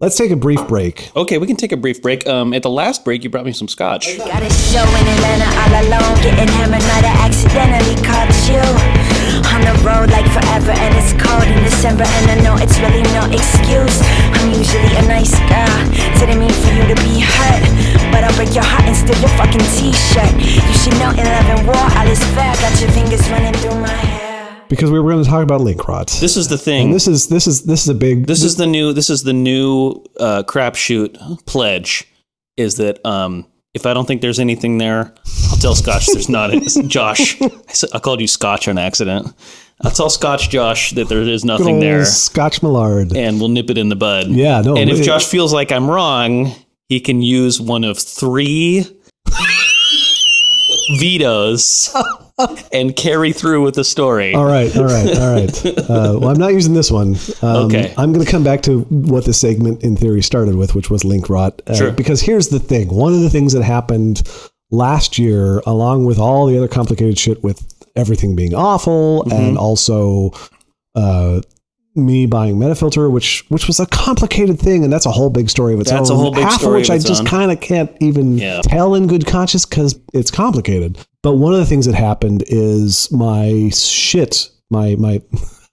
Let's take a brief break. Okay, we can take a brief break. Um, at the last break, you brought me some scotch. Got a show in Atlanta all alone. Getting hammered, might have accidentally caught you. On the road like forever, and it's cold in December, and I know it's really no excuse. I'm usually a nice girl. Didn't mean for you to be hurt, but I'll break your heart and steal your fucking t-shirt. You should know in love and war, all is fair. Got your fingers running through my hair. Because we were going to talk about link rots. This is the thing. and this is this is this is a big This is the new. This is the new uh, crapshoot pledge. Is that um, if I don't think there's anything there, I'll tell Scotch there's not. Josh, I, said, I called you Scotch on accident. I'll tell Scotch Josh that there is nothing there, Scotch Millard. and we'll nip it in the bud. Yeah, no, And if it- Josh feels like I'm wrong, he can use one of three vetoes and carry through with the story. All right, all right, all right. Uh, well, I'm not using this one. Um, Okay. I'm going to come back to what the segment in theory started with, which was link rot. Uh, Sure. Because here's the thing: one of the things that happened last year, along with all the other complicated shit with everything being awful, Mm-hmm. and also uh, me buying Metafilter, which which was a complicated thing, and that's a whole big story of its That's a own. whole big half story of which of I just kind of can't even Yeah. tell in good conscience because it's complicated. But one of the things that happened is my shit, my my.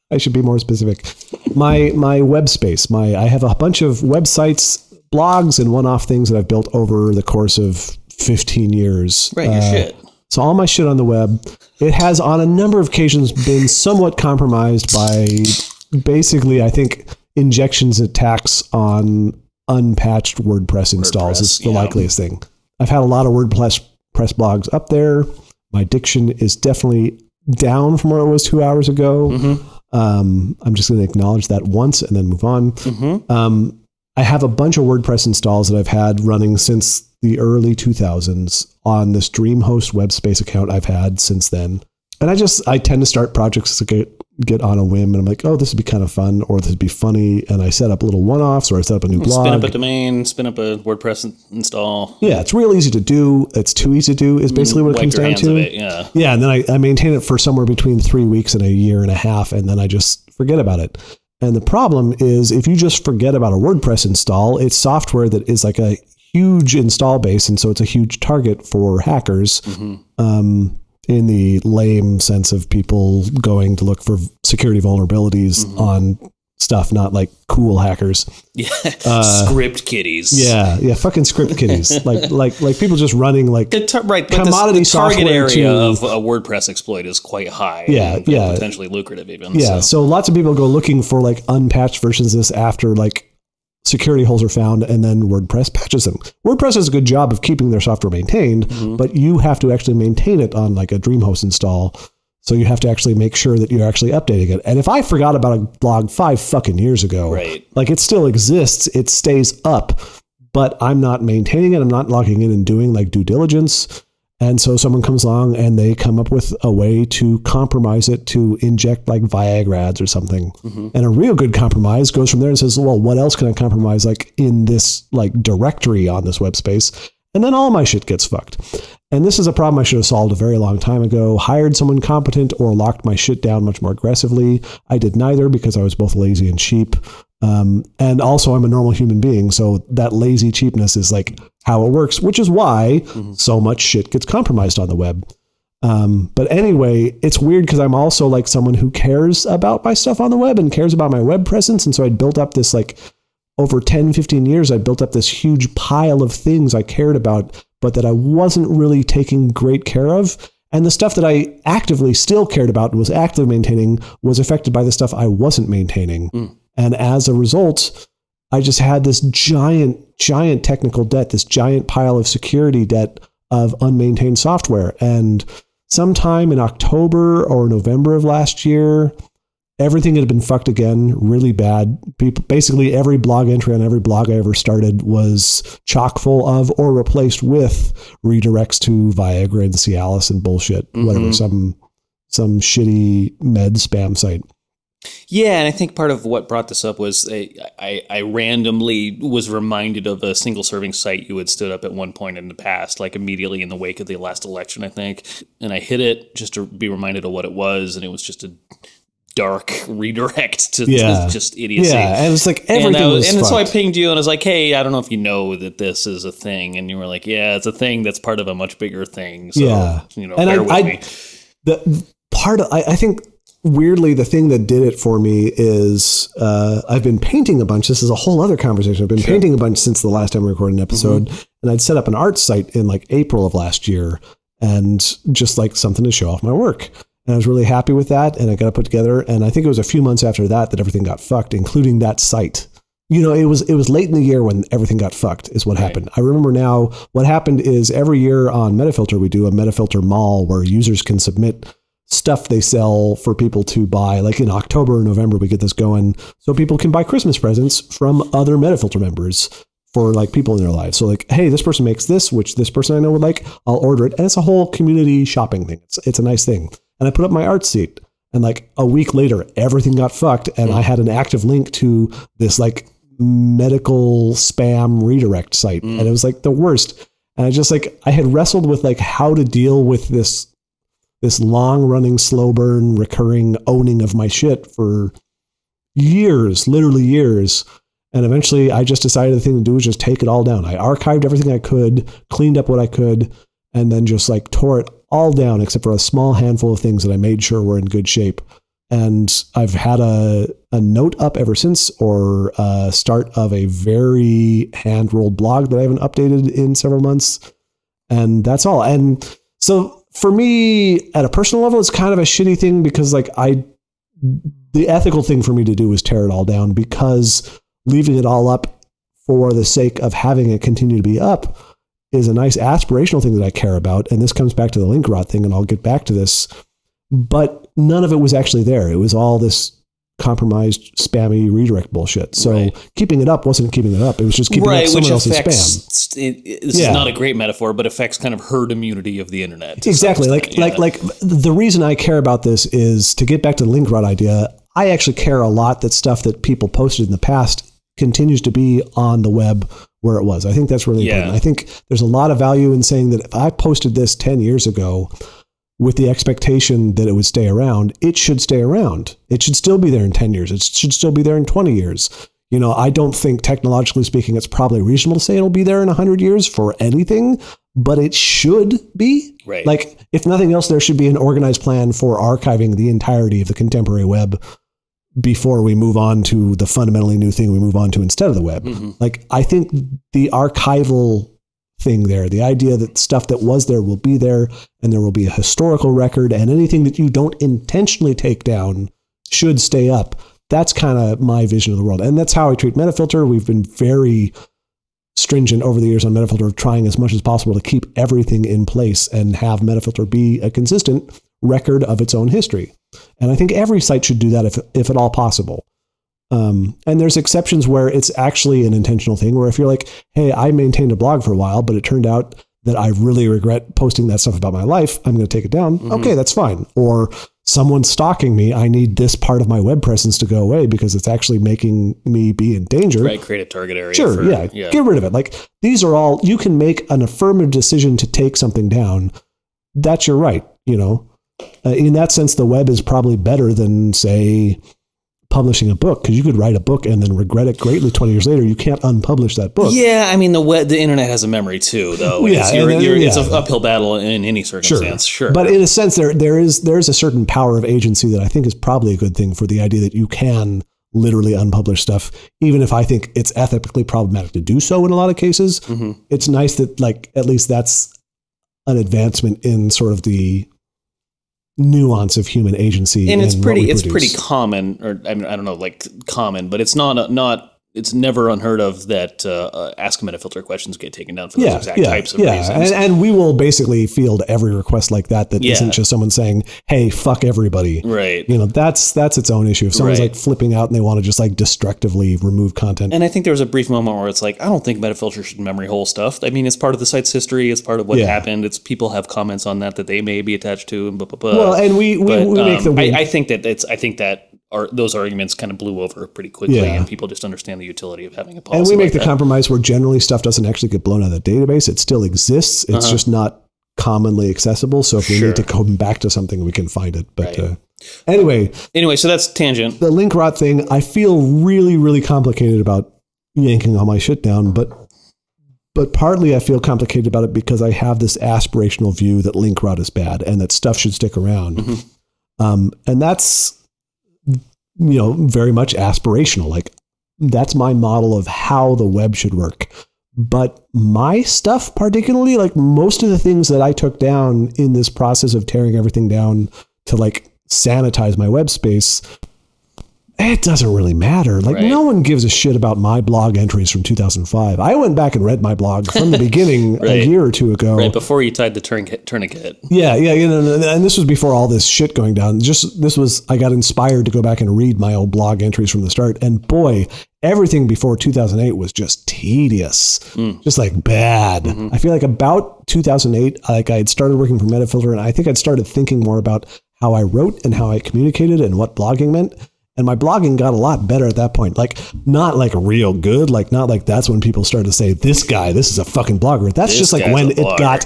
I should be more specific. My my web space. My I have a bunch of websites, blogs, and one-off things that I've built over the course of 15 years. right, your Uh, shit. so all my shit on the web, it has on a number of occasions been somewhat compromised by basically, I think, injections attacks on unpatched WordPress installs is the yeah. likeliest thing. I've had a lot of WordPress press blogs up there. My diction is definitely down from where it was two hours ago. Mm-hmm. Um, I'm just going to acknowledge that once and then move on. Mm-hmm. Um, I have a bunch of WordPress installs that I've had running since the early 2000s on this DreamHost web space account I've had since then. And I just I tend to start projects to get get on a whim, and I'm like, oh, this would be kind of fun, or this would be funny, and I set up little one-offs, or I set up a new blog. Spin up a domain, spin up a WordPress install. yeah, it's real easy to do. It's too easy to do. Is basically what it comes down to. it. Yeah. Yeah, and then I, I maintain it for somewhere between three weeks and a year and a half, and then I just forget about it. And the problem is, if you just forget about a WordPress install, it's software that is like a huge install base, and so it's a huge target for hackers. Um, in the lame sense of people going to look for security vulnerabilities on stuff, not like cool hackers. Yeah. Uh, Script kiddies. Yeah, yeah, fucking script kiddies, like like like people just running like tar- right, Commodity the, the target software area to- of a WordPress exploit is quite high. Yeah, and yeah. potentially lucrative even. Yeah, so. so lots of people go looking for like unpatched versions of this after like security holes are found and then WordPress patches them. WordPress does a good job of keeping their software maintained, mm-hmm. but you have to actually maintain it on like a DreamHost install. So you have to actually make sure that you're actually updating it. And if I forgot about a blog five fucking years ago, Right. like it still exists, it stays up, but I'm not maintaining it. I'm not logging in and doing like due diligence. And so someone comes along and they come up with a way to compromise it to inject like Viagra ads or something. Mm-hmm. And a real good compromise goes from there and says, well, what else can I compromise like in this like directory on this web space? And then all my shit gets fucked. And this is a problem I should have solved a very long time ago. Hired someone competent or locked my shit down much more aggressively. I did neither because I was both lazy and cheap. Um, and also, I'm a normal human being. So that lazy cheapness is like how it works, which is why so much shit gets compromised on the web. Um, but anyway, it's weird because I'm also like someone who cares about my stuff on the web and cares about my web presence. And so I built up this like over 10, 15 years, I built up this huge pile of things I cared about, but that I wasn't really taking great care of. And the stuff that I actively still cared about and was actively maintaining was affected by the stuff I wasn't maintaining. And as a result, I just had this giant, giant technical debt, this giant pile of security debt of unmaintained software. And sometime in October or November of last year, everything had been fucked again really bad. People basically every blog entry on every blog i ever started was chock full of or replaced with redirects to viagra and cialis and bullshit whatever mm-hmm. some some shitty med spam site Yeah, and I think part of what brought this up was I, I, I randomly was reminded of a single serving site you had stood up at one point in the past, like immediately in the wake of the last election, I think. And I hit it just to be reminded of what it was, and it was just a dark redirect to, Yeah. to just idiocy. Yeah, and it's like everything and, was, was and so I pinged you and I was like, "Hey, I don't know if you know that this is a thing," and you were like, "Yeah, it's a thing that's part of a much bigger thing." So, Yeah. you know, And bear I- with I- me. the part of, I, I think weirdly the thing that did it for me is uh, I've been painting a bunch. This is a whole other conversation. I've been painting a bunch since the last time we recorded an episode, Mm-hmm. and I'd set up an art site in like April of last year, and just like something to show off my work. And I was really happy with that, and I got it put together. And I think it was a few months after that that everything got fucked, including that site. You know, it was it was late in the year when everything got fucked. Is what Right. happened. I remember now. What happened is every year on Metafilter we do a Metafilter mall where users can submit stuff they sell for people to buy. Like in October or November, we get this going so people can buy Christmas presents from other Metafilter members for like people in their lives. So like, hey, this person makes this, which this person I know would like. I'll order it, and it's a whole community shopping thing. It's it's a nice thing. And I put up my art seat, and like a week later, everything got fucked, and I hmm. had an active link to this like medical spam redirect site, and hmm. it was like the worst. And I just like I had wrestled with like how to deal with this this long running slow burn recurring owning of my shit for years literally years. And eventually i just decided the thing to do was just take it all down. I archived everything i could cleaned up what i could and then just like tore it all down except for a small handful of things that i made sure were in good shape. And i've had a, a note up ever since or a start of a very hand rolled blog that i haven't updated in several months. And that's all. And so for me at a personal level it's kind of a shitty thing because like i the ethical thing for me to do is tear it all down because leaving it all up for the sake of having it continue to be up is a nice aspirational thing that I care about. And this comes back to the link rot thing, and I'll get back to this. But none of it was actually there. It was all this compromised, spammy redirect bullshit. So Right. keeping it up wasn't keeping it up. It was just keeping up right, which someone else's spam. affects. It, it- this Yeah. is not a great metaphor, but affects kind of herd immunity of the internet. exactly like yeah. like like the reason i care about this is to get back to the link rot idea i actually care a lot that stuff that people posted in the past continues to be on the web where it was i think that's really Yeah. important i think there's a lot of value in saying that if i posted this 10 years ago with the expectation that it would stay around it should stay around. It should still be there in 10 years. It should still be there in 20 years. You know i don't think technologically speaking it's probably reasonable to say it'll be there in 100 years for anything but it should be. Right. like if nothing else there should be an organized plan for archiving the entirety of the contemporary web before we move on to the fundamentally new thing we move on to instead of the web. Mhm. like i think the archival thing there. The idea that stuff that was there will be there and there will be a historical record and anything that you don't intentionally take down should stay up. That's kind of my vision of the world. And that's how i treat metafilter. We've been very stringent over the years on metafilter of trying as much as possible to keep everything in place and have metafilter be a consistent record of its own history. And i think every site should do that if, if at all possible um, and there's exceptions where it's actually an intentional thing where if you're like hey i maintained a blog for a while but it turned out that i really regret posting that stuff about my life i'm going to take it down okay that's fine or someone's stalking me i need this part of my web presence to go away because it's actually making me be in danger right, create a target area. Sure, for- yeah, yeah. Get rid of it. Like these are all you can make an affirmative decision to take something down. That's your right, you know. Uh, in that sense the web is probably better than say publishing a book because you could write a book and then regret it greatly 20 years later. You can't unpublish that book. Yeah, I mean the web, the internet has a memory too, though. Yeah, It's, you're, then- you're, it's an yeah. uphill battle in any circumstance. Sure, sure But in a sense, there there is there is a certain power of agency that I think is probably a good thing for the idea that you can literally unpublish stuff, even if I think it's ethically problematic to do so in a lot of cases. Mhm. It's nice that like at least that's an advancement in sort of the nuance of human agency. and it's pretty, it's pretty common or I mean I don't know like common but it's not not it's never unheard of that uh, uh, ask a metafilter questions get taken down for those yeah, exact yeah, types of yeah. reasons. And, and we will basically field every request like that that Yeah. not just someone saying, "Hey, fuck everybody." right. You know, that's that's its own issue. If someone's Right. like flipping out and they want to just like destructively remove content, And I think there was a brief moment where it's like, I don't think Metafilter should memory hole stuff. I mean, it's part of the site's history. It's part of what Yeah. happened. It's people have comments on that that they may be attached to. And blah blah blah. well, and we we, but we make the um, win- I, I think that it's I think that are those arguments kind of blew over pretty quickly, Yeah. and people just understand the utility of having a policy. and we like make the that. compromise where generally stuff doesn't actually get blown out of the database. It still exists. It's Uh-huh. just not commonly accessible. So if we Sure. need to come back to something, we can find it. But Right. uh, Anyway, Anyway, so that's tangent. the link rot thing, I feel really, really complicated about yanking all my shit down, but but partly I feel complicated about it because I have this aspirational view that link rot is bad and that stuff should stick around. Mhm. Um, and that's you know very much aspirational. Like that's my model of how the web should work. But my stuff, particularly, like most of the things that I took down in this process of tearing everything down to like sanitize my web space, it doesn't really matter. Like Right. no one gives a shit about my blog entries from 2005. I went back and read my blog from the beginning a year or two ago. Right before you tied the tourniquet. tourniquet. Yeah, yeah, you know, and this was before all this shit going down. Just this was I got inspired to go back and read my old blog entries from the start, and boy, everything before 2008 was just tedious, mm. just like bad. Mm-hmm. I feel like about 2008, like I had started working for Metafilter, and I think I'd started thinking more about how I wrote and how I communicated and what blogging meant. And my blogging got a lot better at that point. Like, not like real good. Like, not like that's when people started to say, this guy, this is a fucking blogger. That's This just like when it got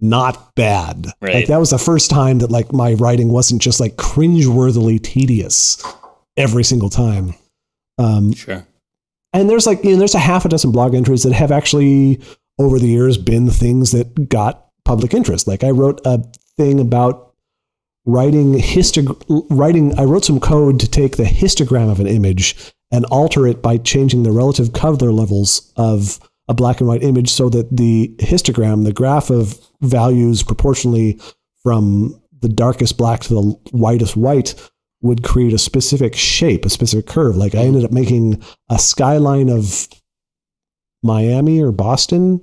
not bad. Right. Like that was the first time that like my writing wasn't just like cringeworthily tedious every single time. Um, Sure. and there's like you know there's a half a dozen blog entries that have actually over the years been things that got public interest. Like I wrote a thing about writing histog- writing I wrote some code to take the histogram of an image and alter it by changing the relative color levels of a black and white image so that the histogram, the graph of values proportionally from the darkest black to the whitest white would create a specific shape, a specific curve. Like I ended up making a skyline of Miami or Boston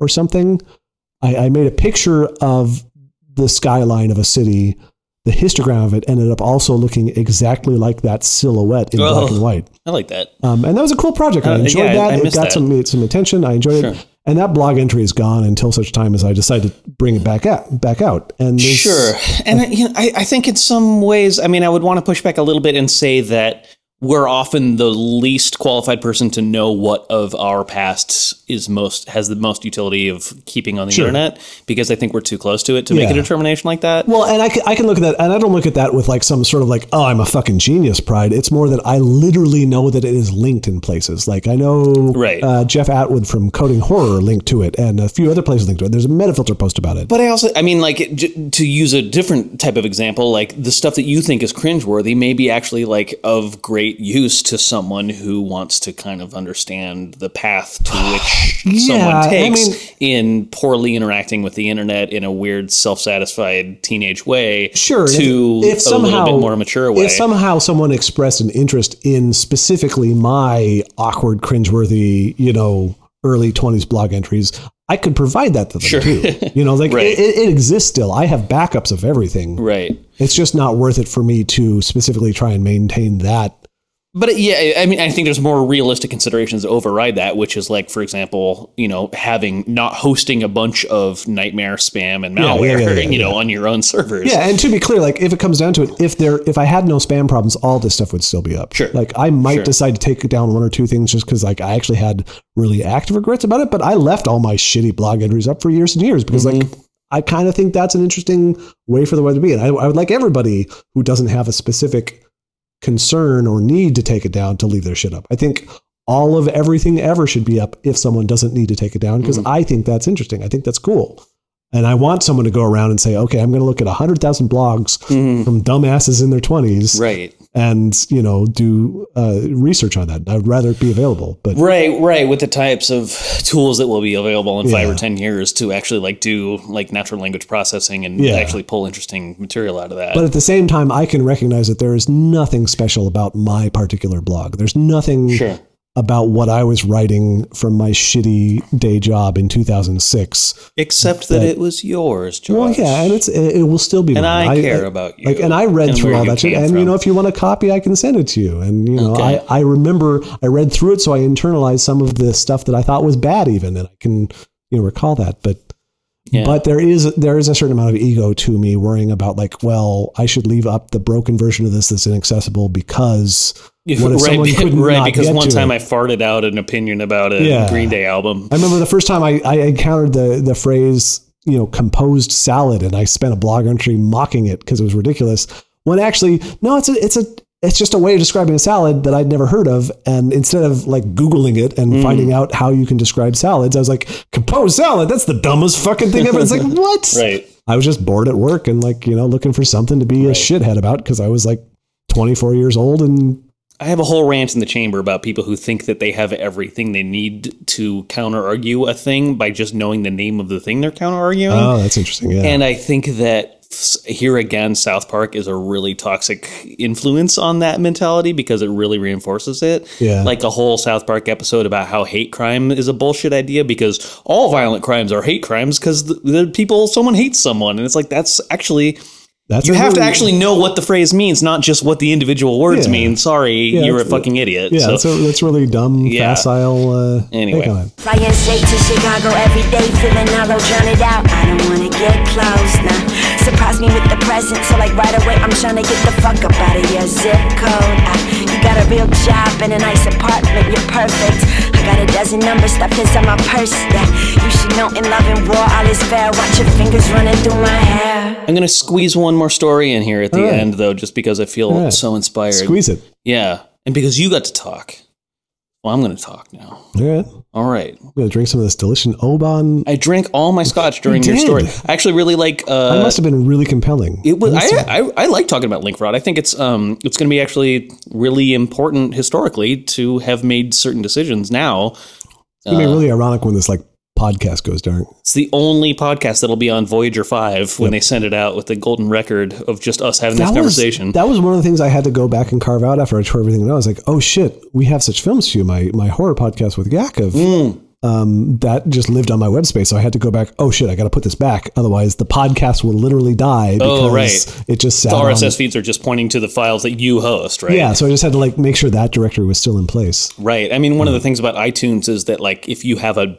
or something. I, I made a picture of the skyline of a city. The histogram of it ended up also looking exactly like that silhouette in Oh. black and white. I like that. Um, and that was a cool project. I Uh, enjoyed yeah, that. I it got that. some some attention. I enjoyed Sure. it. And that blog entry is gone until such time as I decide to bring it back out. Back out. And Sure. And I, you know, I, I think in some ways, I mean, I would want to push back a little bit and say that we're often the least qualified person to know what of our past is most has the most utility of keeping on the Sure. internet because I think we're too close to it to make a determination like that. Well, and I can, I can look at that, and I don't look at that with like some sort of like, oh, I'm a fucking genius pride. It's more that I literally know that it is linked in places. Like I know Right. uh, Jeff Atwood from Coding Horror linked to it, and a few other places linked to it. There's a Metafilter post about it. But I also, I mean, like it- to use a different type of example, like the stuff that you think is cringeworthy may be actually like of great use to someone who wants to kind of understand the path to which Yeah, someone I takes mean- in poorly interacting with the internet in a weird, self-satisfied teenage way. Sure. to if, if a somehow little bit more mature way. If somehow someone expressed an interest in specifically my awkward, cringeworthy, you know, early twenties blog entries, I could provide that to them Sure. too. You know, like Right. it, it exists still. I have backups of everything. right. It's just not worth it for me to specifically try and maintain that. But uh, yeah, I mean, I think there's more realistic considerations to override that, which is like, for example, you know, having not hosting a bunch of nightmare spam and Yeah, yeah, malware, yeah, yeah, you know, on your own servers. Yeah, and to be clear, like if it comes down to it, if there if I had no spam problems, all this stuff would still be up. Sure. Like I might Sure. decide to take down one or two things just because like I actually had really active regrets about it, but I left all my shitty blog entries up for years and years because like Mm-hmm. I kind of think that's an interesting way for the web to be. And I, I would like everybody who doesn't have a specific concern or need to take it down to leave their shit up. I think all of everything ever should be up if someone doesn't need to take it down because Mm-hmm. I think that's interesting. I think that's cool. And I want someone to go around and say, okay, I'm going to look at 100,000 blogs from dumbasses in their 20s Mm-hmm. Right. And, you know, do uh, research on that. I would rather it be available. But Right, right, with the types of tools that will be available in five or ten years to actually like do like natural language processing and Yeah. actually pull interesting material out of that. But at the same time, I can recognize that there is nothing special about my particular blog. There's nothing sure. About what I was writing from my shitty day job in 2006. Except that, that- it was yours, Josh. Well, yeah, and it's it, it will still be. And mine. I care about you Like, and I read and through all that shit. And you know, if you want a copy, I can send it to you. And you know, Okay. I I remember I read through it, so I internalized some of the stuff that I thought was bad, even, and I can you know recall that. But Yeah. but there is there is a certain amount of ego to me worrying about like, well, I should leave up the broken version of this that's inaccessible because what if someone right, could right, not because one time it? I farted out an opinion about a Yeah. Green Day album. I remember the first time I, I encountered the the phrase, you know, composed salad, and I spent a blog entry mocking it because it was ridiculous. when actually no, it's a it's a it's just a way of describing a salad that I'd never heard of. And instead of like Googling it and mm. finding out how you can describe salads, I was like, composed salad, that's the dumbest fucking thing ever. It's like, what? Right. I was just bored at work and like, you know, looking for something to be a shithead about because I was like 24 years old and I have a whole rant in the chamber about people who think that they have everything they need to counter argue a thing by just knowing the name of the thing they're counter arguing. oh, that's interesting. Yeah. And I think that here again, South Park is a really toxic influence on that mentality because it really reinforces it. Yeah. Like a whole South Park episode about how hate crime is a bullshit idea because all violent crimes are hate crimes because the, the people, someone hates someone. And it's like, that's actually, that's you a have to actually know what the phrase means, not just what the individual words Yeah. mean. Sorry, you're a fucking idiot. Yeah, So- that's, a, that's really dumb, Yeah. facile. Uh, Anyway. take on it. Flying straight to Chicago every day, feeling hollow, drown it out. I don't wanna get close now. Surprise me with the present, so like right away, I'm trying to get the fuck up out of your zip code. Ah, you got a real job and a nice apartment, you're perfect. I got a dozen numbers stuffed inside my purse. Yeah, you should know in love and war, all is fair. Watch your fingers running through my hair. I'm going to squeeze one more story in here at the All right. end, though, just because I feel All right. so inspired. Squeeze it. Yeah. And because you got to talk. Well, I'm going to talk now. All right. All right. I'm going to drink some of this delicious Oban. I drank all my scotch during your did? story. I actually really like. That Uh, must have been really compelling. it was. I, I I like talking about link rot. I think it's um it's going to be actually really important historically to have made certain decisions now. it's gonna be really ironic when this like podcast goes down. It's the only podcast that'll be on Voyager Five when Yep. they send it out with the golden record of just us having That this was, conversation. that was one of the things I had to go back and carve out after I tore everything out. I was like, oh shit, we have such films to you. My my horror podcast with Yakov. Mm. Um, that just lived on my web space. So I had to go back. Oh shit, I got to put this back. Otherwise, the podcast will literally die because Oh, right. it just sat the on- RSS feeds are just pointing to the files that you host, right? Yeah, so I just had to like make sure that directory was still in place. Right. I mean, one of the things about iTunes is that like if you have a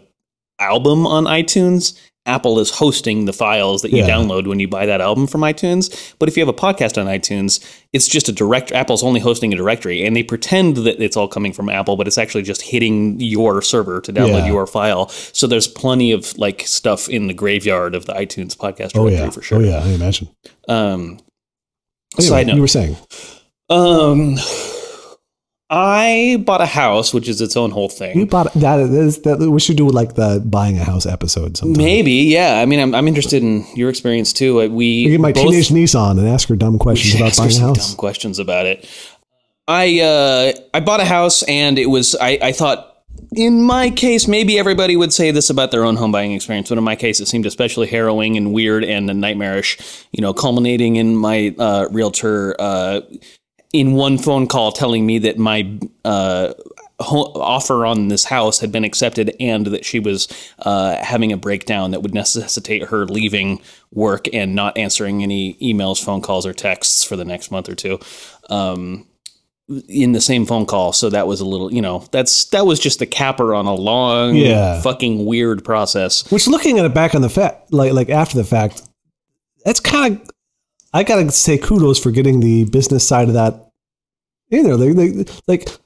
album on iTunes, Apple is hosting the files that you Yeah. download when you buy that album from iTunes. But if you have a podcast on iTunes, it's just a direct Apple's only hosting a directory and they pretend that it's all coming from Apple, but it's actually just hitting your server to download Yeah. your file. So there's plenty of like stuff in the graveyard of the iTunes podcast Oh yeah, for sure. oh yeah, I imagine. Um Anyway, side note. you were saying um I bought a house, which is its own whole thing. you bought that. Is, that we should do like the buying a house episode sometime. Maybe, yeah. I mean, I'm, I'm interested in your experience too. Uh, We You get my both teenage niece on and ask her dumb questions about buying a house. dumb questions about it. I uh, I bought a house, and it was I, I thought. In my case, maybe everybody would say this about their own home buying experience, but in my case, it seemed especially harrowing and weird and nightmarish. You know, culminating in my uh, realtor uh, in one phone call telling me that my uh, ho- offer on this house had been accepted and that she was uh, having a breakdown that would necessitate her leaving work and not answering any emails, phone calls, or texts for the next month or two. Um, in the same phone call, so that was a little, you know, that's that was just the capper on a long, Yeah. fucking weird process. Which, looking at it back on the fact, like like after the fact, that's kind of. I gotta say kudos for getting the business side of that. Know, like like, like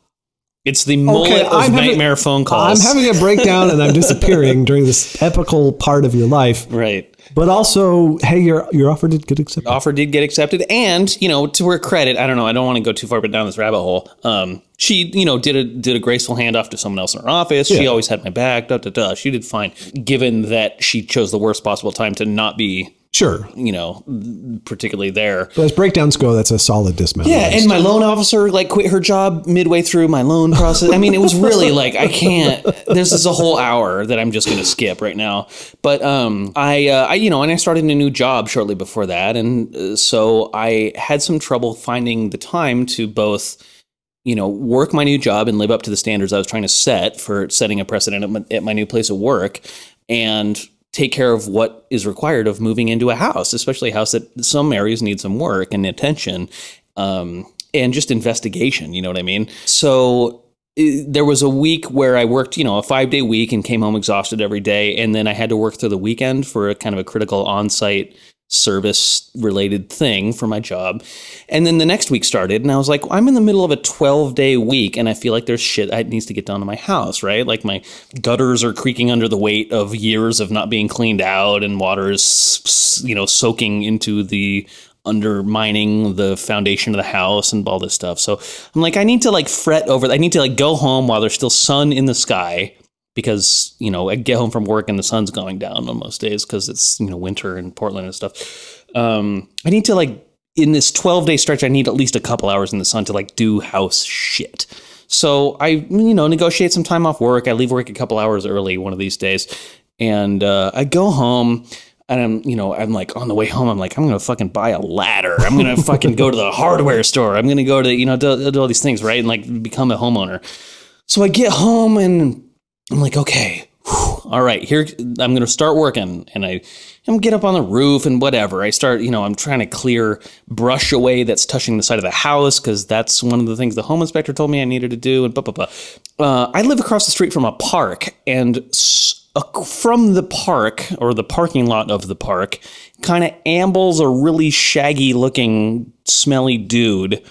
It's the mullet of I'm having- nightmare phone calls. I'm having a breakdown and I'm disappearing during this epical part of your life, right. but also, hey, your your offer did get accepted. offer did get accepted and you know to her credit i don't know i don't want to go too far but down this rabbit hole um she you know did a did a graceful handoff to someone else in her office she always had my back da da da she did fine given that she chose the worst possible time to not be Sure, you know particularly there but as breakdowns go, that's a solid dismount. yeah, and my loan officer like quit her job midway through my loan process. I mean, it was really like I can't. This is a whole hour that I'm just going to skip right now. But um, I, uh, I, you know, and I started a new job shortly before that, and uh, so I had some trouble finding the time to both. You know, work my new job and live up to the standards I was trying to set for setting a precedent at my, at my new place of work, and take care of what is required of moving into a house, especially a house that some areas need some work and attention, um, and just investigation. You know what I mean? So there was a week where I worked, you know, a five day week and came home exhausted every day, and then I had to work through the weekend for a kind of a critical on site service related thing for my job. And then the next week started and I was like, I'm in the middle of a 12 day week and I feel like there's shit that needs to get done to my house, right? Like my gutters are creaking under the weight of years of not being cleaned out and water is, you know, soaking into the undermining the foundation of the house and all this stuff. So I'm like, I need to like fret over. I need to like go home while there's still sun in the sky because you know I get home from work and the sun's going down on most days because it's you know winter in Portland and stuff. Um, I need to like in this 12 day stretch, I need at least a couple hours in the sun to like do house shit. So I, you know, negotiate some time off work. I leave work a couple hours early one of these days, and uh, I go home. And I'm, you know, I'm like on the way home. I'm like, I'm gonna fucking buy a ladder. I'm gonna fucking go to the hardware store. I'm gonna go to, you know, do, do all these things, right? And like become a homeowner. So I get home and I'm like, okay, whew, all right, here I'm going to start working, and I, I'm get up on the roof and whatever. I start, you know, I'm trying to clear brush away that's touching the side of the house because that's one of the things the home inspector told me I needed to do, and blah blah blah. Uh, I live across the street from a park, and from the park or the parking lot of the park, kind of ambles a really shaggy looking, smelly dude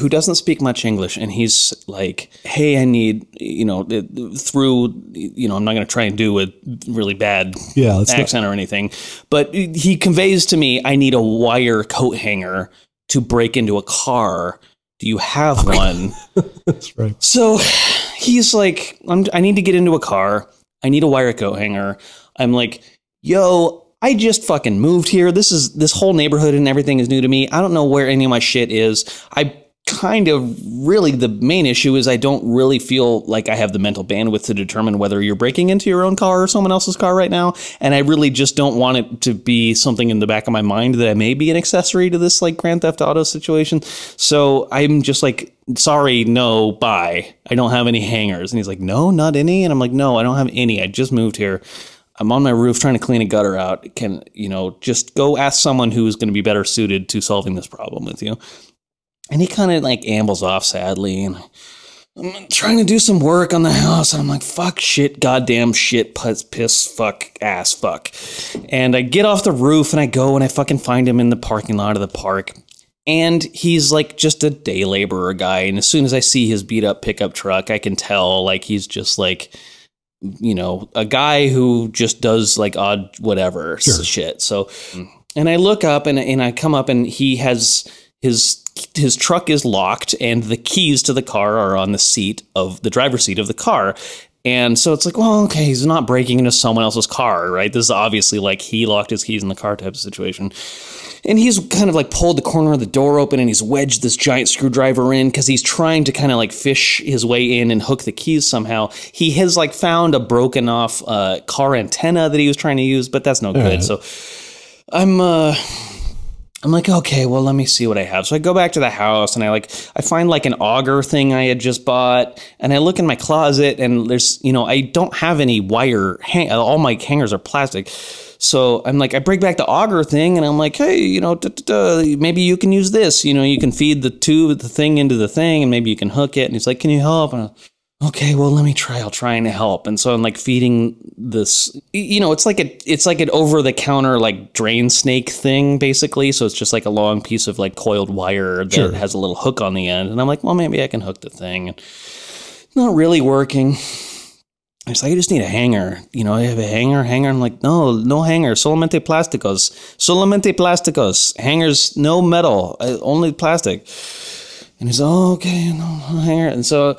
who doesn't speak much English, and he's like, "Hey, I need you know through you know I'm not going to try and do a really bad Yeah, let's not- accent or anything, but he conveys to me I need a wire coat hanger to break into a car. Do you have one? That's right. So he's like, I'm, I need to get into a car. I need a wire coat hanger. I'm like, yo, I just fucking moved here. This is this whole neighborhood and everything is new to me. I don't know where any of my shit is. I kind of really the main issue is I don't really feel like I have the mental bandwidth to determine whether you're breaking into your own car or someone else's car right now. And I really just don't want it to be something in the back of my mind that I may be an accessory to this like Grand Theft Auto situation. So I'm just like, sorry, no, bye. I don't have any hangers. And he's like, no, not any. And I'm like, no, I don't have any. I just moved here. I'm on my roof trying to clean a gutter out. Can, you know, just go ask someone who's going to be better suited to solving this problem with you. And he kind of like ambles off sadly. And I'm trying to do some work on the house. And I'm like, fuck, shit, goddamn shit, piss, piss, fuck, ass, fuck. And I get off the roof and I go and I fucking find him in the parking lot of the park. And he's like just a day laborer guy. And as soon as I see his beat up pickup truck, I can tell like he's just like, you know, a guy who just does like odd whatever Sure. shit. So, mm. and I look up and, and I come up and he has his his truck is locked and the keys to the car are on the seat of the driver's seat of the car. And so it's like, well, okay, he's not breaking into someone else's car, right? This is obviously like he locked his keys in the car type of situation. And he's kind of like pulled the corner of the door open and he's wedged this giant screwdriver in because he's trying to kind of like fish his way in and hook the keys somehow. He has like found a broken off uh, car antenna that he was trying to use, but that's no good. right. So I'm uh I'm like, okay, well, let me see what I have. So I go back to the house and I like, I find like an auger thing I had just bought, and I look in my closet and there's, you know, I don't have any wire. Hang- all my hangers are plastic. So I'm like, I break back the auger thing, and I'm like, hey, you know, maybe you can use this. You know, you can feed the tube, the thing into the thing, and maybe you can hook it. And he's like, can you help? And I, okay, well, let me try. I'll try and help. And so I'm like feeding this, you know, it's like a, it's like an over the counter like drain snake thing, basically. So it's just like a long piece of like coiled wire that Sure. has a little hook on the end. And I'm like, well, maybe I can hook the thing. And not really working. It's like, I just need a hanger. You know, I have a hanger, hanger. I'm like, no, no hanger. Solamente plásticos. Solamente plásticos. Hangers, no metal, uh, only plastic. And he's, oh, okay, no hanger. And so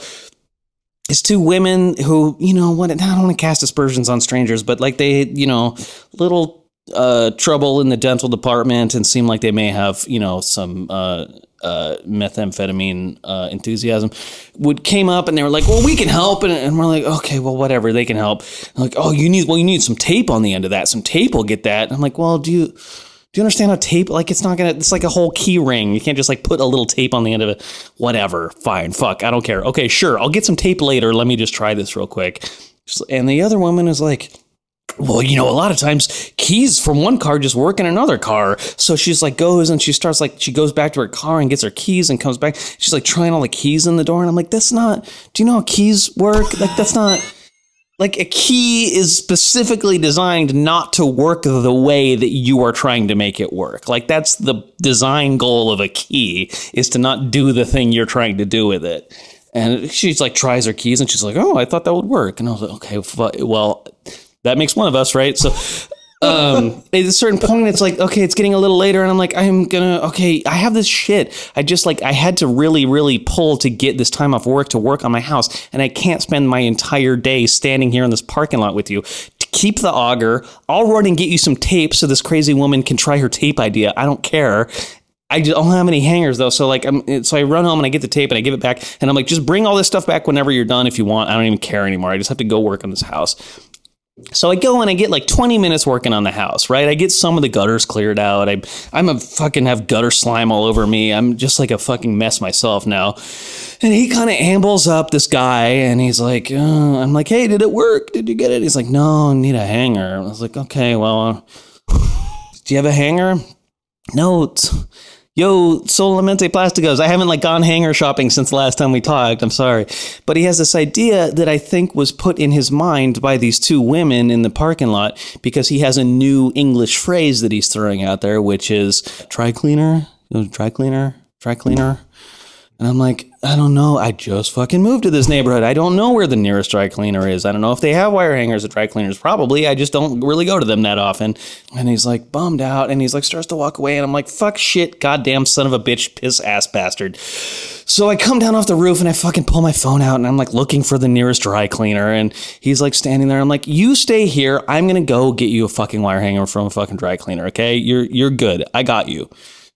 it's two women who, you know, what, I don't want to cast aspersions on strangers, but like they, you know, little uh, trouble in the dental department and seem like they may have, you know, some uh, uh, methamphetamine uh, enthusiasm, would came up and they were like, "Well, we can help," and, and we're like, "Okay, well, whatever, they can help." And like, "Oh, you need well, you need some tape on the end of that. Some tape will get that." And I'm like, "Well, do you?" Do you understand how tape like it's not gonna it's like a whole key ring. You can't just like put a little tape on the end of it. Whatever. Fine. Fuck. I don't care. Okay, sure. I'll get some tape later. Let me just try this real quick. And the other woman is like, well, you know, a lot of times keys from one car just work in another car. So she's like goes and she starts like she goes back to her car and gets her keys and comes back. She's like trying all the keys in the door and I'm like, that's not. Do you know how keys work? Like that's not. Like a key is specifically designed not to work the way that you are trying to make it work. Like that's the design goal of a key is to not do the thing you're trying to do with it. And she's like tries her keys and she's like, "Oh, I thought that would work." And I was like, "Okay, well, that makes one of us, right?" So um, at a certain point, it's like, okay, it's getting a little later, and I'm like, I'm gonna, okay, I have this shit. I just like, I had to really, really pull to get this time off work to work on my house, and I can't spend my entire day standing here in this parking lot with you. To keep the auger, I'll run and get you some tape so this crazy woman can try her tape idea. I don't care. I don't have any hangers though, so like, I'm, so I run home and I get the tape and I give it back, and I'm like, just bring all this stuff back whenever you're done if you want. I don't even care anymore. I just have to go work on this house. So I go and I get like 20 minutes working on the house, right? I get some of the gutters cleared out. I, I'm a fucking have gutter slime all over me. I'm just like a fucking mess myself now. And he kind of ambles up this guy and he's like, uh, I'm like, hey, did it work? Did you get it? He's like, no, I need a hanger. I was like, okay, well, do you have a hanger? No, Yo, Solamente Plasticos. I haven't like gone hanger shopping since the last time we talked. I'm sorry. But he has this idea that I think was put in his mind by these two women in the parking lot because he has a new English phrase that he's throwing out there, which is dry cleaner, dry cleaner, dry cleaner. And I'm like, I don't know. I just fucking moved to this neighborhood. I don't know where the nearest dry cleaner is. I don't know if they have wire hangers at dry cleaners. Probably. I just don't really go to them that often. And he's like bummed out and he's like starts to walk away. And I'm like, fuck shit, goddamn son of a bitch, piss ass bastard. So I come down off the roof and I fucking pull my phone out and I'm like looking for the nearest dry cleaner. And he's like standing there. I'm like, you stay here. I'm going to go get you a fucking wire hanger from a fucking dry cleaner. Okay. You're, you're good. I got you.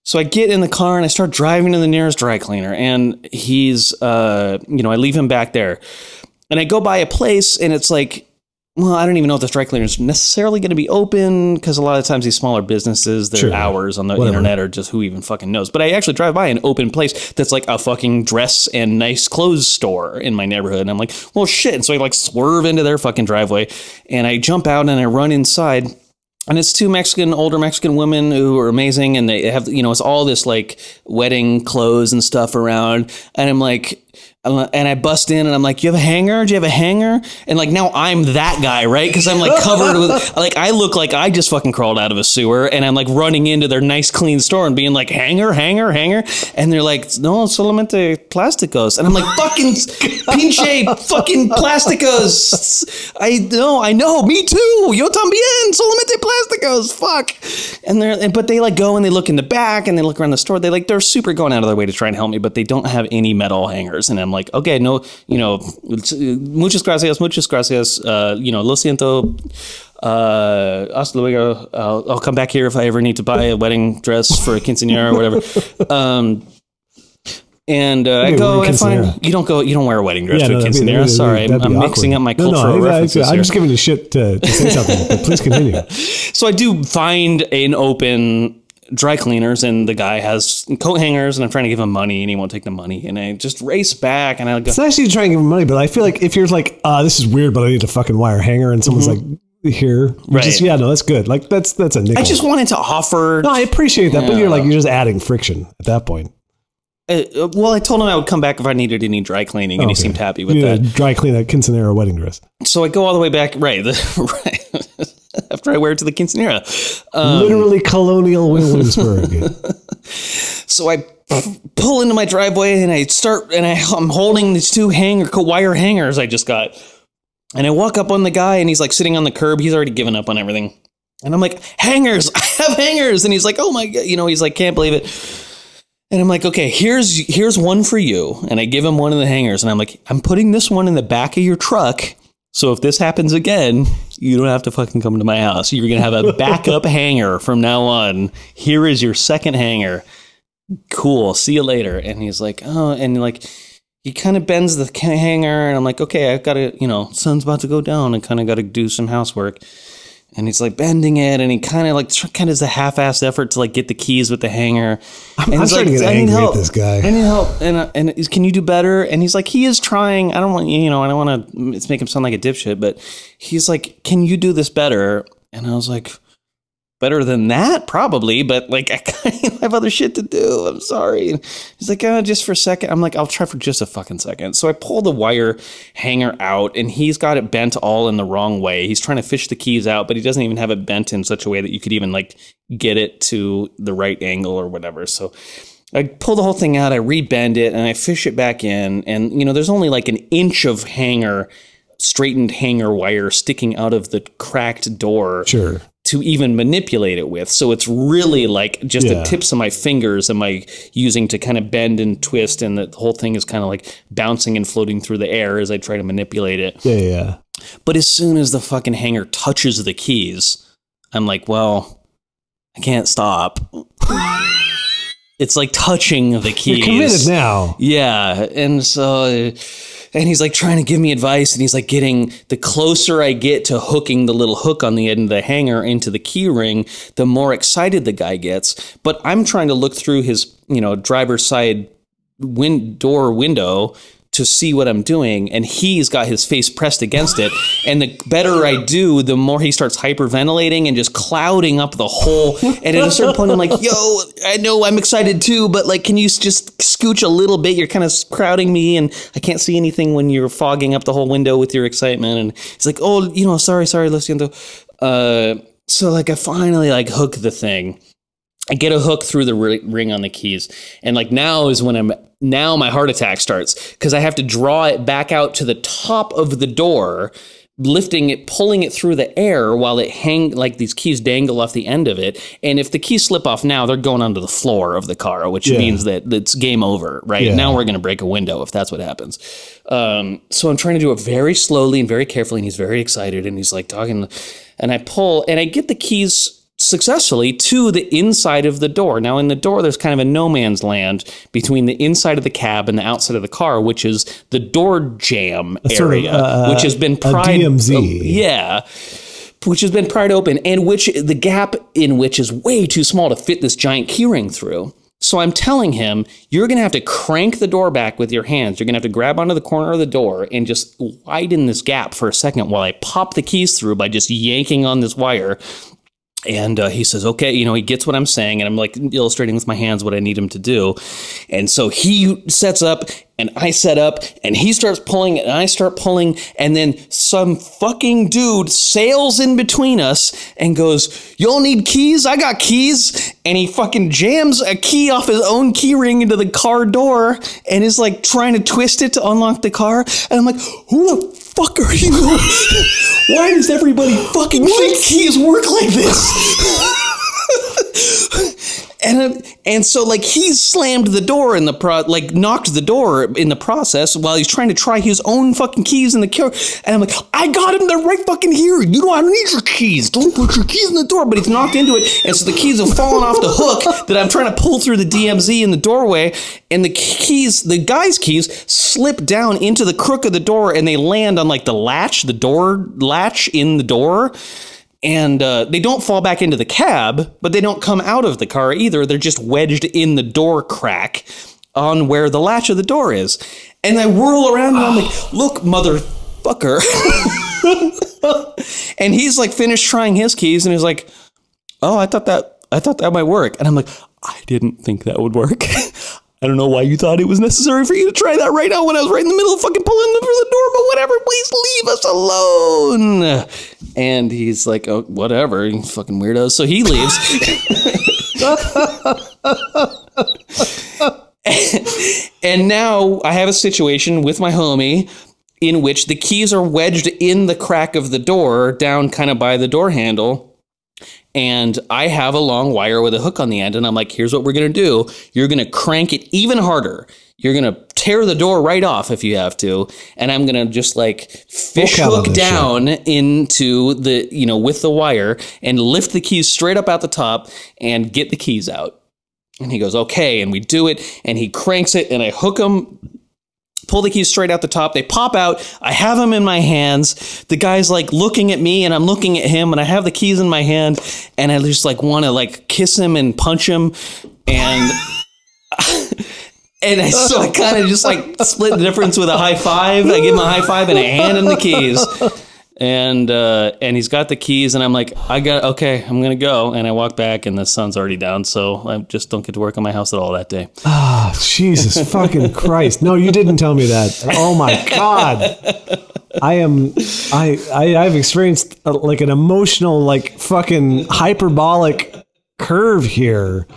So I get in the car and I start driving to the nearest dry cleaner, and he's, uh, you know, I leave him back there, and I go by a place, and it's like, well, I don't even know if this dry cleaner is necessarily going to be open because a lot of times these smaller businesses, their Sure. hours on the Whatever. internet are just who even fucking knows. But I actually drive by an open place that's like a fucking dress and nice clothes store in my neighborhood, and I'm like, well, shit. And so I like swerve into their fucking driveway, and I jump out and I run inside. And it's two Mexican, older Mexican women who are amazing, and they have, you know, it's all this like wedding clothes and stuff around. And I'm like, Uh, and I bust in, and I'm like, "You have a hanger? Do you have a hanger?" And like now I'm that guy, right? Because I'm like covered with, like I look like I just fucking crawled out of a sewer, and I'm like running into their nice, clean store and being like, "Hanger, hanger, hanger," and they're like, "No, solamente plásticos," and I'm like, "Fucking pinche, fucking plásticos." I know, I know, me too. Yo también, solamente plásticos. Fuck. And they're, and- but they like go and they look in the back and they look around the store. They like they're super going out of their way to try and help me, but they don't have any metal hangers. And I'm like, okay, no, you know, muchas gracias, muchas gracias. Uh, you know, lo siento. Uh, hasta luego. I'll, I'll come back here if I ever need to buy a wedding dress for a quinceanera or whatever. Um, and uh, I go and find you don't go you don't wear a wedding dress Yeah, to a no, quinceanera. Sorry, I'm, I'm mixing up my No, no, cultural I- I- references I'm here. just giving a shit to, to say something. but please continue. So I do find an open dry cleaners and the guy has coat hangers and I'm trying to give him money and he won't take the money and I just race back and I go It's nice you try and give him money, but I feel like if you're like, uh, this is weird, but I need a fucking wire hanger, and someone's like, here, Mm-hmm. Right. just, yeah, no, that's good. Like that's that's a nickel. I just wanted to offer no, I appreciate that, but you're like you're just adding friction at that point. uh, well I told him I would come back if I needed any dry cleaning and he seemed happy with You that. Dry clean that quinceanera wedding dress. So I go all the way back right, the, right after I wear it to the quinceanera. Um, Literally colonial Williamsburg. So I pull into my driveway and I start and I, I'm holding these two hanger wire hangers I just got, and I walk up on the guy and he's like sitting on the curb. He's already given up on everything, and I'm like, "Hangers! I have hangers!" And he's like, "Oh my god!" You know, he's like, "Can't believe it." And I'm like, "Okay, here's here's one for you," and I give him one of the hangers, and I'm like, "I'm putting this one in the back of your truck." So if this happens again, you don't have to fucking come to my house. You're gonna have a backup hanger from now on. Here is your second hanger cool. See you later. And he's like oh and like he kind of bends the hanger and i'm like okay i've got to you know sun's about to go down. And kind of got to do some housework and he's like bending it and he kind of like tr- kind of does a half-assed effort to like get the keys with the hanger I'm he's starting to get "I need angry at help. this guy." i need help and uh, and is, can you do better and he's like he is trying i don't want you know i don't want to it's make him sound like a dipshit but he's like can you do this better and i was like better than that probably but like i have other shit to do. I'm sorry. He's like uh, just for a second. I'm like i'll try for just a fucking second. So i pull the wire hanger out and he's got it bent all in the wrong way. He's trying to fish the keys out but he doesn't even have it bent in such a way that you could even like get it to the right angle or whatever. So I pull the whole thing out, I rebend it, and I fish it back in. And, you know, there's only like an inch of hanger, straightened hanger wire sticking out of the cracked door. Sure. To even manipulate it with. So it's really like just Yeah. the tips of my fingers am I using to kind of bend and twist, and the whole thing is kind of like bouncing and floating through the air as I try to manipulate it. Yeah, yeah, yeah. But as soon as the fucking hanger touches the keys, I'm like, well, I can't stop. it's like touching the keys. You're committed now. Yeah, and so uh, and he's like trying to give me advice and he's like getting the closer I get to hooking the little hook on the end of the hanger into the key ring, the more excited the guy gets. But I'm trying to look through his, you know, driver's side win- door window to see what I'm doing, and he's got his face pressed against it. And the better I do, the more he starts hyperventilating and just clouding up the whole. And at a certain point, I'm like, "Yo, I know I'm excited too, but like, can you just scooch a little bit? You're kind of crowding me, and I can't see anything when you're fogging up the whole window with your excitement." And he's like, "Oh, you know, sorry, sorry, lo siento." Uh, so like, I finally like hook the thing. I get a hook through the ring on the keys. And like now is when I'm now my heart attack starts because I have to draw it back out to the top of the door, lifting it, pulling it through the air while it hang like these keys dangle off the end of it. And if the keys slip off now, they're going onto the floor of the car, which Yeah. means that it's game over, right? Yeah. Now we're going to break a window if that's what happens. Um, so I'm trying to do it very slowly and very carefully, and he's very excited, and he's like talking, and I pull, and I get the keys successfully to the inside of the door. Now, in the door, there's kind of a no man's land between the inside of the cab and the outside of the car, which is the door jamb sort of, area, uh, which has been a pried. DMZ. yeah. Which has been pried open, and which the gap in which is way too small to fit this giant keyring through. So I'm telling him, you're going to have to crank the door back with your hands. You're going to have to grab onto the corner of the door and just widen this gap for a second while I pop the keys through by just yanking on this wire. And uh, he says, okay, you know, he gets what I'm saying. And I'm like illustrating with my hands what I need him to do. And so he sets up and I set up and he starts pulling and I start pulling. And then some fucking dude sails in between us and goes, Y'all need keys? I got keys. And he fucking jams a key off his own key ring into the car door and is like trying to twist it to unlock the car. And I'm like, Who the fuck are you? Why does everybody fucking think keys work like this? and and so like he slammed the door in the pro like knocked the door in the process while he's trying to try his own fucking keys in the car. And I'm like I got him they're right fucking here. You don't I don't need your keys. Don't put your keys in the door. But he's knocked into it and so the keys have fallen off the hook that I'm trying to pull through the DMZ in the doorway. And the keys the guy's keys slip down into the crook of the door and they land on like the latch the door latch in the door and uh, they don't fall back into the cab, but they don't come out of the car either. They're just wedged in the door crack on where the latch of the door is. And I whirl around and I'm like, look, motherfucker. and he's like finished trying his keys and he's like, oh, I thought that I thought that might work. And I'm like, I didn't think that would work. I don't know why you thought it was necessary for you to try that right now when I was right in the middle of fucking pulling them through the door, but whatever, please leave us alone. And he's like, oh, whatever, you fucking weirdos. So he leaves. and now I have a situation with my homie in which the keys are wedged in the crack of the door, down kind of by the door handle and I have a long wire with a hook on the end, and I'm like, here's what we're gonna do. You're gonna crank it even harder. You're gonna tear the door right off if you have to, and I'm gonna just like fish Fuck out of hook down into the, you know, with the wire and lift the keys straight up out the top and get the keys out. And he goes, okay, and we do it, and he cranks it, and I hook them pull the keys straight out the top. They pop out. I have them in my hands. The guy's like looking at me and I'm looking at him and I have the keys in my hand and I just like want to like kiss him and punch him and and I, so I kind of just like split the difference with a high five. I give him a high five and I hand him the keys. And uh, and he's got the keys, and I'm like, I got okay, I'm gonna go. And I walk back, and the sun's already down, so I just don't get to work on my house at all that day. Ah, Jesus fucking Christ. No, you didn't tell me that. Oh my God. I am, I, I, I've experienced uh like an emotional, like fucking hyperbolic curve here.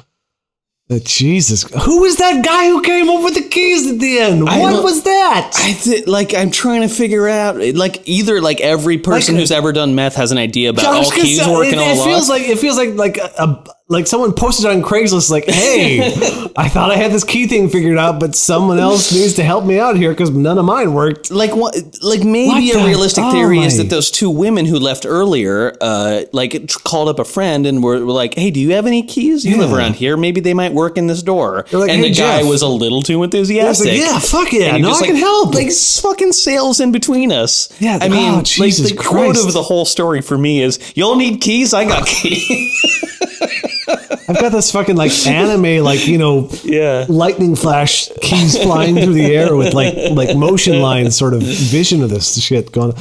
Uh, Jesus, who was that guy who came up with the keys at the end? I What was that? I th- like I'm trying to figure out like either like every person Like, who's ever done meth has an idea about all keys say, working it, all it along. feels like it feels like like a- like someone posted on Craigslist like, "Hey, I thought I had this key thing figured out, but someone else needs to help me out here because none of mine worked." like what like maybe What a realistic oh theory is that those two women who left earlier uh like called up a friend and were, were like hey do you have any keys? You live around here. Maybe they might work in this door. Like, and "Hey, the guy was a little too enthusiastic like, "Yeah, fuck yeah, no, I can help." like fucking sales in between us. Yeah, i mean oh, like Jesus the quote of the whole story for me is you'll need keys i got keys I've got this fucking like anime, like you know, yeah lightning flash keys flying through the air with like like motion lines sort of vision of this shit going.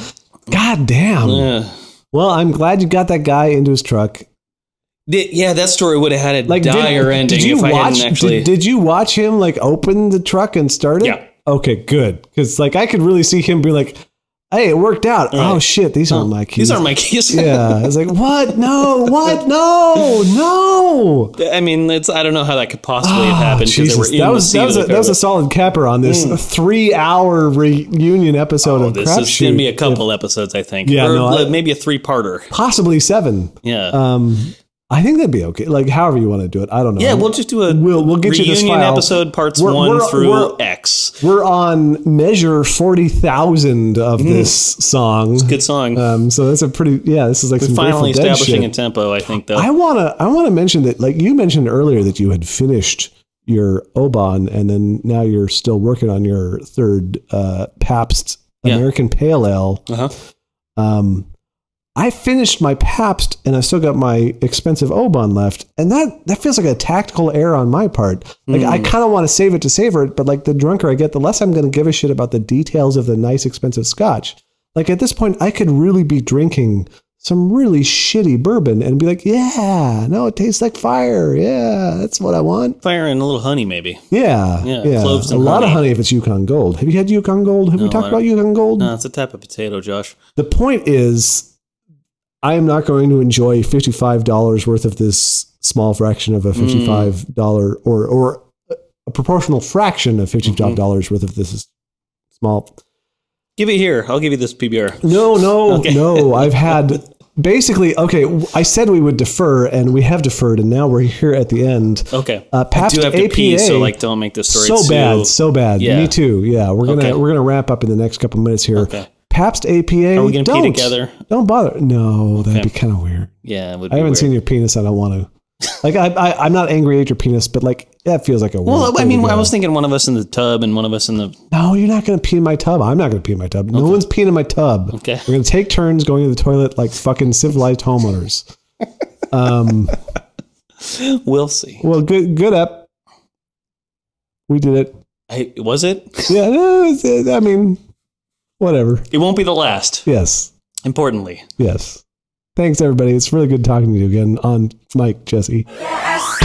God damn. yeah Well, I'm glad you got that guy into his truck. Yeah, that story would have had a Like, dire ending did you if I watch? hadn't actually. did, did you watch him like open the truck and start it? Yeah. Okay, good. Because like I could really see him be like, "Hey, it worked out." Oh shit, these aren't my keys. These aren't my keys. yeah, I was like, "What? No, what? No, no." I mean, it's I don't know how that could possibly have happened because they Ah, were in that was that was a, that was a solid capper on this three-hour reunion episode Oh, of this is going to be a couple episodes, I think. Yeah, or no, I- maybe a three-parter. possibly seven. Yeah, Um, I think that'd be okay. Like however you want to do it. I don't know. yeah. We'll just do a We'll- we'll get you this reunion file. episode parts We're- one we're- through we're- X. We're on measure forty thousand of this song. Mm-hmm. Good song. Um, so that's a pretty yeah. This is like Finally establishing a tempo, I think. Though. I wanna I wanna mention that like you mentioned earlier that you had finished your Oban and then now you're still working on your third uh, Pabst Yeah. American Pale Ale. uh-huh. Um, I finished my Pabst and I still got my expensive Oban left, and that that feels like a tactical error on my part. Like I Mm. kind of want to save it to savor it, but like the drunker I get, the less I'm going to give a shit about the details of the nice expensive Scotch. Like at this point, I could really be drinking some really shitty bourbon and be like, yeah, no, it tastes like fire. Yeah, that's what I want. Fire and a little honey, maybe. Yeah, Yeah, yeah. cloves a lot of honey. honey if it's Yukon Gold. Have you had Yukon Gold? Have we talked about Yukon Gold? No, it's a type of potato, Josh. The point is, I am not going to enjoy fifty-five dollars worth of this small fraction of a fifty-five dollar or or a proportional fraction of fifty-five dollars worth of this small. Give it here. I'll give you this PBR. No, no, Okay. no. I've had basically okay. I said we would defer, and we have deferred, and now we're here at the end. Okay. Uh, I do have to pee, so like, don't make this story so too- bad, so bad. Yeah. Me too. Yeah, we're gonna Okay. we're gonna wrap up in the next couple minutes here. Okay. Pabst APA. Are we gonna pee don't. together? Don't bother. No, that'd Okay. be kind of weird. Yeah, it would I haven't weird. seen your penis. I don't want to. Like I, I, I'm not angry at your penis, but like that feels like a. Well, I mean, to I was thinking one of us in the tub and one of us in the. No, you're not going to pee in my tub. I'm not going to pee in my tub. No one's peeing in my tub. Okay. We're going to take turns going to the toilet like fucking civilized homeowners. Um. We'll see. Well, good. Good up. We did it. I, was it? Yeah. I mean, whatever. It won't be the last. Yes. Importantly. Yes. Thanks, everybody. It's really good talking to you again on mic, Jesse. I